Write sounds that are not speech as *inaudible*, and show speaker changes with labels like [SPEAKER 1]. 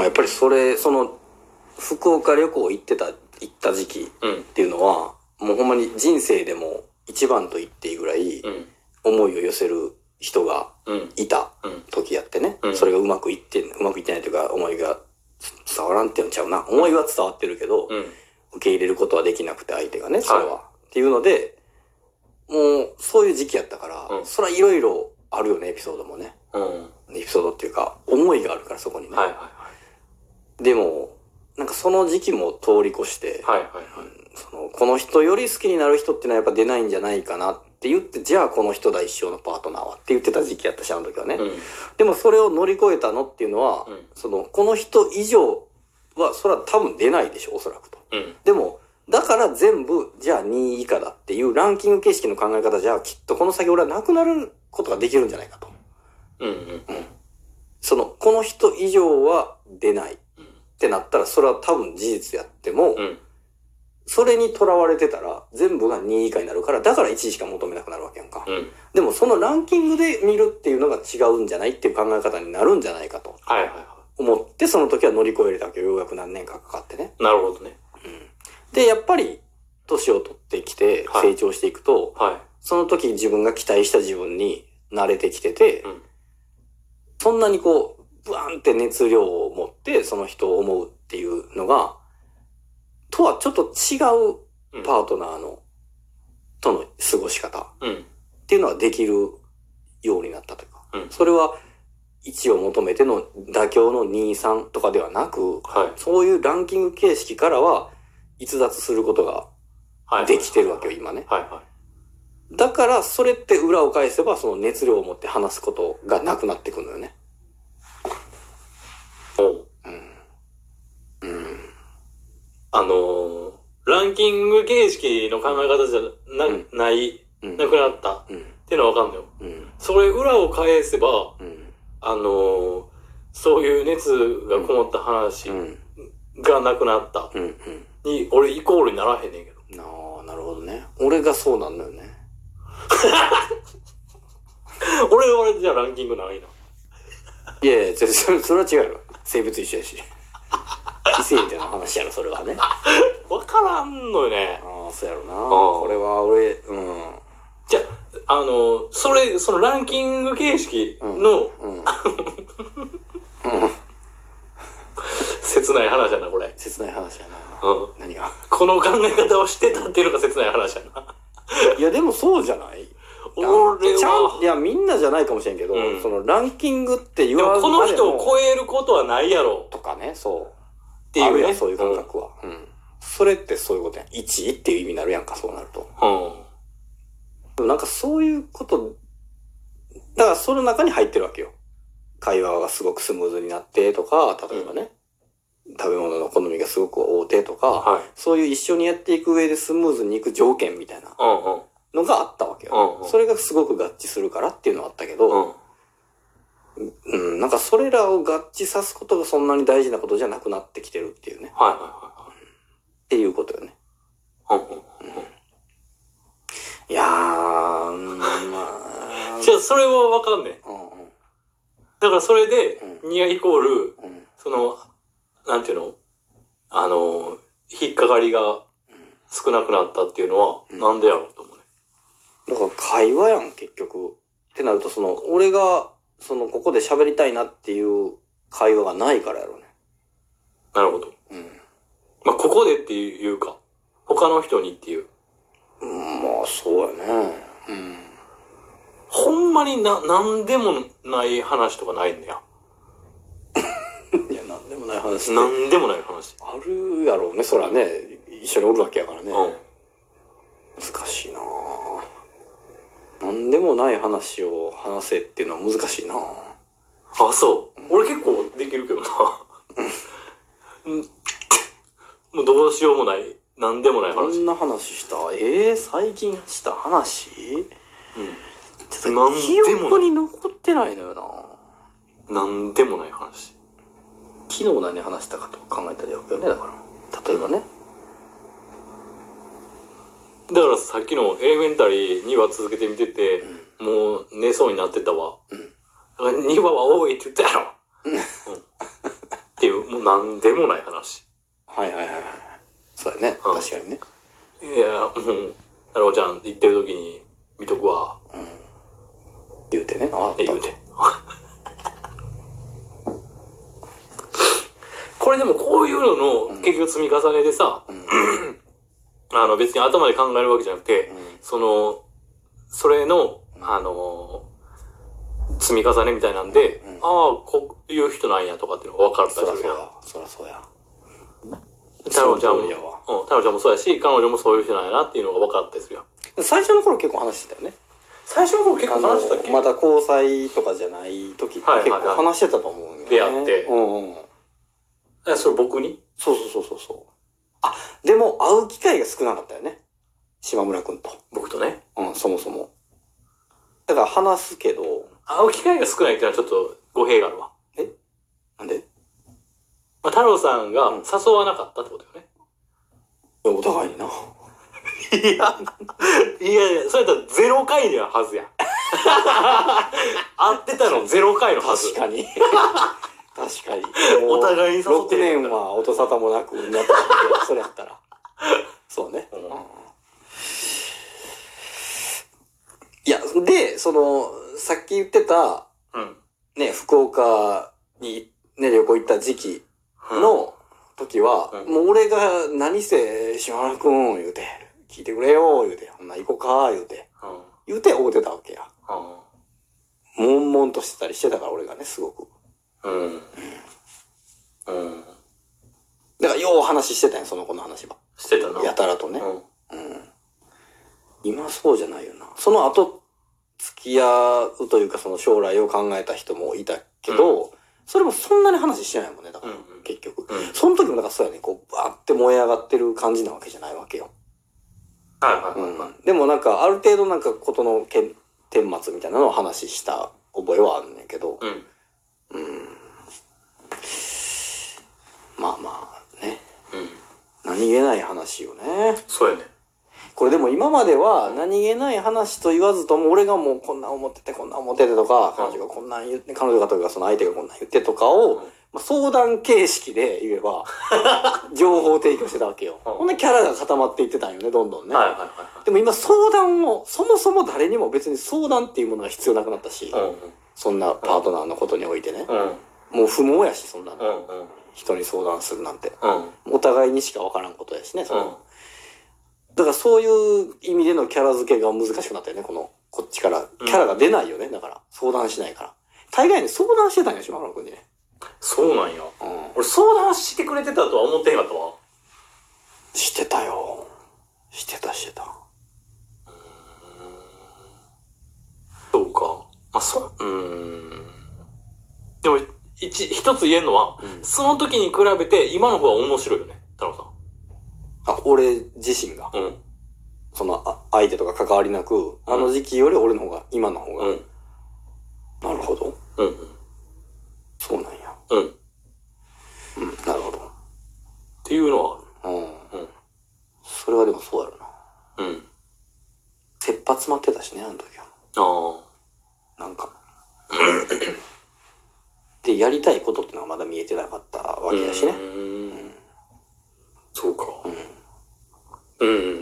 [SPEAKER 1] まあやっぱりそれ、その、福岡旅行行ってた、行った時期
[SPEAKER 2] うん。
[SPEAKER 1] っていうのは、もうほんまに人生でも一番と言っていいぐらい、
[SPEAKER 2] うん。
[SPEAKER 1] 思いを寄せる人が
[SPEAKER 2] うん。
[SPEAKER 1] いた
[SPEAKER 2] うん。
[SPEAKER 1] 時やってね、
[SPEAKER 2] うん
[SPEAKER 1] それがうまくいって、うまくいってないというか、思いが伝わらんっていうんちゃうな。思いは伝わってるけど、
[SPEAKER 2] うん。
[SPEAKER 1] 受け入れることはできなくて相手がね、それは。っていうので、もう、そういう時期やったから、
[SPEAKER 2] うん
[SPEAKER 1] それはいろいろあるよね、エピソードもね。
[SPEAKER 2] うん。
[SPEAKER 1] エピソードっていうか、思いがあるから、そこにね。
[SPEAKER 2] はいはいは
[SPEAKER 1] でも、なんかその時期も通り越して、
[SPEAKER 2] い。はいはいはい。
[SPEAKER 1] その、この人より好きになる人ってのはやっぱ出ないんじゃないかなって言って、じゃあこの人だ一生のパートナーはって言ってた時期やったし、あの時はね。
[SPEAKER 2] うん。
[SPEAKER 1] でもそれを乗り越えたのっていうのは、
[SPEAKER 2] うん
[SPEAKER 1] その、この人以上は、それは多分出ないでしょ、おそらくと。
[SPEAKER 2] うん。
[SPEAKER 1] でも、だから全部、じゃあ2位以下だっていうランキング形式の考え方じゃ、きっとこの先俺はなくなることができるんじゃないかと。
[SPEAKER 2] うん。うん。
[SPEAKER 1] その、この人以上は出ないってなったら、それは多分事実やっても、
[SPEAKER 2] うん。
[SPEAKER 1] それに囚われてたら、全部が2位以下になるから、だから1位しか求めなくなるわけやんか。
[SPEAKER 2] うん。
[SPEAKER 1] でも、そのランキングで見るっていうのが違うんじゃないっていう考え方になるんじゃないかと
[SPEAKER 2] はいはいは
[SPEAKER 1] 思って、その時は乗り越えれたわけよ。ようやく何年かかかってね。
[SPEAKER 2] い。なるほどね。
[SPEAKER 1] で、やっぱり、年を取ってきて、
[SPEAKER 2] はい
[SPEAKER 1] 成長していくと、
[SPEAKER 2] は
[SPEAKER 1] その時自分が期待した自分に慣れてきてて、
[SPEAKER 2] うん
[SPEAKER 1] そんなにこう、ブワーンって熱量を持ってその人を思うっていうのが、とはちょっと違う
[SPEAKER 2] うん
[SPEAKER 1] パートナーの、との過ごし方っ
[SPEAKER 2] い。うん。
[SPEAKER 1] ていうのはできるようになったというか、
[SPEAKER 2] うん
[SPEAKER 1] それは1を求めての妥協の2、3とかではなく、
[SPEAKER 2] はい。
[SPEAKER 1] そういうランキング形式からは逸脱することが
[SPEAKER 2] はい。
[SPEAKER 1] できてるわけよ、今ね。
[SPEAKER 2] はいは
[SPEAKER 1] だから、それって裏を返せば、その熱量を持って話すことがなくなってくるのよね。
[SPEAKER 2] い。おう
[SPEAKER 1] うん。
[SPEAKER 2] あのー、ランキング形式の考え方じゃな、
[SPEAKER 1] うん
[SPEAKER 2] ない、
[SPEAKER 1] うん。
[SPEAKER 2] なくなったっ
[SPEAKER 1] うん。
[SPEAKER 2] ていうのはわかんないよ。
[SPEAKER 1] うん。
[SPEAKER 2] それ裏を返せば、
[SPEAKER 1] うん。
[SPEAKER 2] あのー、そういう熱がこもった話
[SPEAKER 1] うん。
[SPEAKER 2] がなくなった
[SPEAKER 1] うん。
[SPEAKER 2] に、俺イコールにならへんねんけど。
[SPEAKER 1] うん。なあ、なるほどね。俺がそうなんだよね。*laughs*
[SPEAKER 2] 俺はじゃあランキングないな。
[SPEAKER 1] いやいや、それは違うよ。生物一緒やし。異性みたいな話やろ、それはね。あ *laughs*
[SPEAKER 2] わからんのよね。
[SPEAKER 1] あ、そうやろな。
[SPEAKER 2] ん
[SPEAKER 1] これは俺、うん。
[SPEAKER 2] じゃあ、あのー、それ、そのランキング形式の
[SPEAKER 1] うん。*laughs*
[SPEAKER 2] 切ない話やな、これ。
[SPEAKER 1] 切ない話やな。
[SPEAKER 2] うん。
[SPEAKER 1] 何が？
[SPEAKER 2] この考え方をしてたっていうのが切ない話やな。
[SPEAKER 1] いや、でもそうじゃない？
[SPEAKER 2] 俺
[SPEAKER 1] ちゃん、い
[SPEAKER 2] は、
[SPEAKER 1] や、みんなじゃないかもしれんけど、
[SPEAKER 2] うん
[SPEAKER 1] そのランキングって言
[SPEAKER 2] で
[SPEAKER 1] わ
[SPEAKER 2] もこの人を超えることはないやろ。
[SPEAKER 1] とかね、そう。
[SPEAKER 2] っていうね
[SPEAKER 1] そういう感覚は。うん。それってそういうことやん。1位っていう意味になるやんか、そうなると。
[SPEAKER 2] うん。
[SPEAKER 1] でもなんかそういうこと、だからその中に入ってるわけよ。会話がすごくスムーズになってとか、例えばね、食べ物の好みがすごく合うてとか、
[SPEAKER 2] はい。
[SPEAKER 1] そういう一緒にやっていく上でスムーズにいく条件みたいな。のがあったわけよ。
[SPEAKER 2] うんうん
[SPEAKER 1] それがすごく合致するからっていうのはあったけど、
[SPEAKER 2] うん。
[SPEAKER 1] うん、なんかそれらを合致さすことがそんなに大事なことじゃなくなってきてるっていうね。
[SPEAKER 2] はいは
[SPEAKER 1] っていうことよね。
[SPEAKER 2] いはいはい。うんうん。
[SPEAKER 1] いやー、うんまあ。
[SPEAKER 2] じゃあ、それはわかんねん。
[SPEAKER 1] うんうん
[SPEAKER 2] だからそれで、
[SPEAKER 1] う
[SPEAKER 2] ニアイコール、
[SPEAKER 1] うん
[SPEAKER 2] その、なんていうの？あの、引っかかりが少なくなったっていうのは、
[SPEAKER 1] うん
[SPEAKER 2] なんでやろうと思うね。
[SPEAKER 1] だから会話やん、結局。ってなると、その、俺が、その、ここで喋りたいなっていう会話がないからやろうね。
[SPEAKER 2] なるほど。
[SPEAKER 1] うん。
[SPEAKER 2] まあ、ここでっていうか、他の人にっていう。
[SPEAKER 1] うんまあ、そうやね。うん。
[SPEAKER 2] ほんまにな、なんでもない話とかないんだよ。*laughs*
[SPEAKER 1] いや、なんでもない話
[SPEAKER 2] なんでもない話。
[SPEAKER 1] あるやろうね、そらね。一緒におるわけやからね。
[SPEAKER 2] うん。
[SPEAKER 1] 難しいもない話を話せっていうのは難しいなぁ
[SPEAKER 2] あ、そう。俺結構できるけどな。うん。もうどうしようもない。なんでもない話。
[SPEAKER 1] こんな話した？ええ最近した話？
[SPEAKER 2] うん。
[SPEAKER 1] ちょっと記
[SPEAKER 2] も
[SPEAKER 1] 憶に残ってないのよな
[SPEAKER 2] なんでもない話。
[SPEAKER 1] 昨日何話したかと考えたらよくよねだから例えばね
[SPEAKER 2] だからさっきのエレメンタリー2話続けてみてて、もう寝そうになってたわ。
[SPEAKER 1] うん
[SPEAKER 2] だから2話は多いって言ったやろ。うんっていう、もうなんでもない話。
[SPEAKER 1] はいはいはいはい。そうだね。
[SPEAKER 2] うん
[SPEAKER 1] 確かにね。
[SPEAKER 2] いや、もう、太郎ちゃん行ってる時に見とくわ、
[SPEAKER 1] 言うてね。あ
[SPEAKER 2] って言うて。これでもこういうのの結局積み重ねでさ、あの別に頭で考えるわけじゃなくて、その、それの、あの積み重ねみたいなんで、ああ、こういう人なんやとかっていうのが分かるやん。
[SPEAKER 1] そらそうや。そらそうや。
[SPEAKER 2] 太郎ちゃんも、ちゃんもそうやし、彼女もそういう人なんやなっていうのが分かったりするやん。
[SPEAKER 1] 最初の頃結構話してたよね。
[SPEAKER 2] 最初の頃結構話したっけ？
[SPEAKER 1] まだ交際とかじゃない時って結構話してたと思うよね。
[SPEAKER 2] 出会って
[SPEAKER 1] うんうん。
[SPEAKER 2] え、それ僕に？
[SPEAKER 1] そうそうそうそうそう。あ、でも会う機会が少なかったよね。島村くんと。
[SPEAKER 2] 僕とね。
[SPEAKER 1] うん、そもそも。だから話すけど、
[SPEAKER 2] 会う機会が少ないっていうのはちょっと語弊があるわ。
[SPEAKER 1] なんで？
[SPEAKER 2] まあ、太郎さんが
[SPEAKER 1] うん
[SPEAKER 2] 誘わなかったってことよね。
[SPEAKER 1] お互いにな。
[SPEAKER 2] いや、いやいや、それやったらゼロ回にははずやん。*laughs* 会ってたのゼロ回のはず。
[SPEAKER 1] 確かに。確かに。*laughs*
[SPEAKER 2] お互いに誘って
[SPEAKER 1] 6
[SPEAKER 2] る
[SPEAKER 1] 年は音沙汰もなくなったけどそれやったら。*laughs* そうね。
[SPEAKER 2] うん
[SPEAKER 1] いや、で、その、さっき言ってた、
[SPEAKER 2] うん。
[SPEAKER 1] ね、福岡に、ね、旅行行った時期の時は、
[SPEAKER 2] うん
[SPEAKER 1] もう俺が何せ、島村くん言うて、聞いてくれよ、言うて、ほんな行こうか、言うて、
[SPEAKER 2] うん。
[SPEAKER 1] 言うて会うてたわけや。
[SPEAKER 2] うん。
[SPEAKER 1] 悶々としてたりしてたから、俺がね、すごく。
[SPEAKER 2] うん。うん。
[SPEAKER 1] だから、よう話してたんや、その子の話は。
[SPEAKER 2] してたな。
[SPEAKER 1] やたらとね。
[SPEAKER 2] うん。
[SPEAKER 1] 今そうじゃないよな。その後、付き合うというか、その将来を考えた人もいたけど、それもそんなに話してないもんね、だから、
[SPEAKER 2] うんうん
[SPEAKER 1] 結局。
[SPEAKER 2] うん。
[SPEAKER 1] その時もだからそうやね、こう、バーって燃え上がってる感じなわけじゃないわけよ。
[SPEAKER 2] はいはいはいはい。
[SPEAKER 1] うん。でもなんか、ある程度なんか、ことのけん顛末みたいなのを話した覚えはあるんだけど、
[SPEAKER 2] うん。
[SPEAKER 1] まあまあね、
[SPEAKER 2] うん。
[SPEAKER 1] 何よね。
[SPEAKER 2] そうやね。
[SPEAKER 1] これでも今までは何気ない話と言わずとも俺がもうこんなん思っててこんなん思っててとか、彼女がこんなん言って、彼女がというかその相手がこんなん言ってとかを、
[SPEAKER 2] うん
[SPEAKER 1] まあ、相談形式で言えば、*laughs* 情報提供してたわけよ。
[SPEAKER 2] うん
[SPEAKER 1] ほんでキャラが固まっていってたんよね、どんどんね。
[SPEAKER 2] はいはいは
[SPEAKER 1] でも今相談を、そもそも誰にも別に相談っていうものが必要なくなったし。そんなパートナーのことにおいてね。
[SPEAKER 2] うん。うん。
[SPEAKER 1] もう不毛やし、そんなの。
[SPEAKER 2] うん。うん。
[SPEAKER 1] 人に相談するなんて。
[SPEAKER 2] うん。
[SPEAKER 1] お互いにしか分からんことやしね、その
[SPEAKER 2] うん。
[SPEAKER 1] だからそういう意味でのキャラ付けが難しくなったよね、この、こっちから。キャラが出ないよね、だから。相談しないから。大概ね、相談してたんよ、島村君にね。
[SPEAKER 2] そうなんや。
[SPEAKER 1] うん。
[SPEAKER 2] 俺相談してくれてたとは思ってへんかったわ。
[SPEAKER 1] してたよ。してた、してた。
[SPEAKER 2] そうか。あ、そう、うーん。でも、一、一つ言えるのは、
[SPEAKER 1] うん
[SPEAKER 2] その時に比べて今の方が面白いよね、太郎さ
[SPEAKER 1] あ、俺自身が。
[SPEAKER 2] ん。うん。
[SPEAKER 1] その、あ相手とか関わりなく、あの時期より俺の方が、今の方が。
[SPEAKER 2] うん。
[SPEAKER 1] なるほど。
[SPEAKER 2] うん。
[SPEAKER 1] そうなんや。
[SPEAKER 2] うん。っ
[SPEAKER 1] うん、なるほど。
[SPEAKER 2] ていうのは
[SPEAKER 1] うん。
[SPEAKER 2] うん
[SPEAKER 1] それはでもそうやろな。
[SPEAKER 2] ある。うん。
[SPEAKER 1] 切羽詰まってたしね、あの時は。
[SPEAKER 2] あ
[SPEAKER 1] なんか。*laughs* で、やりたいことってのはまだ見えてなかったわ
[SPEAKER 2] あ。
[SPEAKER 1] けだしね
[SPEAKER 2] う。ーん。そうか。うん。